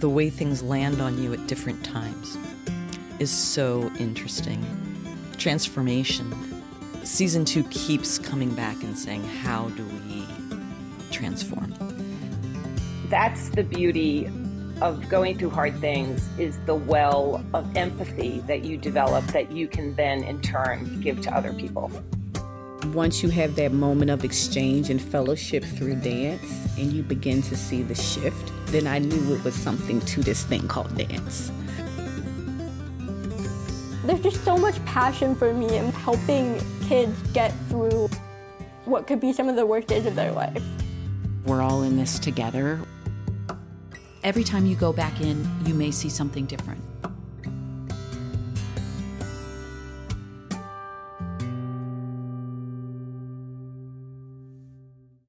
the way things land on you at different times is so interesting. Transformation. Season two keeps coming back and saying, How do we transform? That's the beauty of going through hard things is the well of empathy that you develop that you can then in turn give to other people. Once you have that moment of exchange and fellowship through dance and you begin to see the shift, then I knew it was something to this thing called dance. There's just so much passion for me in helping kids get through what could be some of the worst days of their life. We're all in this together. Every time you go back in, you may see something different.